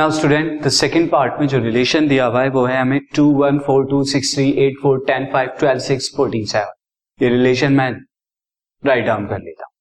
Now student the second part में जो relation दिया हुआ है, वो है हमें two one four two six three eight four ten five twelve six fourteen seven ये रिलेशन मैं राइट डाउन कर लेता हूँ।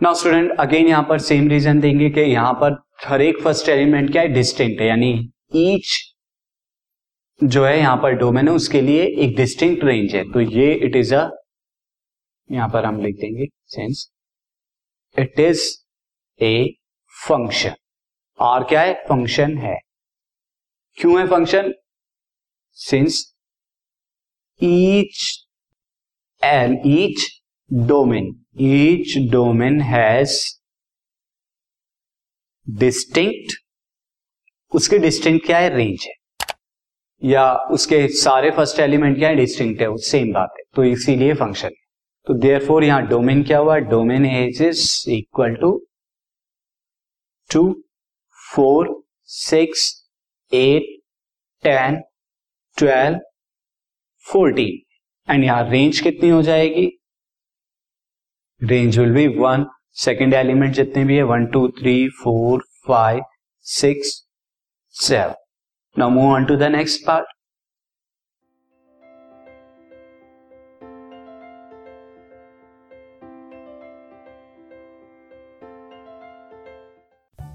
नाउ स्टूडेंट अगेन यहाँ पर सेम रीजन देंगे कि यहाँ पर हर एक फ़र्स्ट एलिमेंट क्या है? डिस्टिंक्ट है। यानी ईच जो है यहाँ पर डोमेन है, उसके लिए एक डिस्टिंक्ट रेंज है। तो ये इट इज़ अ यहाँ पर हम लिख देंगे since it is a function or क्या है? फ़ंक्शन है। क्यों है function since each and each domain each domain has distinct उसके डिस्टिंक्ट क्या है? रेंज है। या उसके सारे फ़र्स्ट एलिमेंट क्या है? डिस्टिंक्ट है। वो सेम बात है। तो इसीलिए फ़ंक्शन है। तो देयर फोर यहाँ डोमेन क्या हुआ? Domain as is equal to two four, six, eight, ten, twelve, fourteen. And यहाँ रेंज कितनी हो जाएगी? Range will be one second element जितने भी है one two three four five six seven now move on to the next part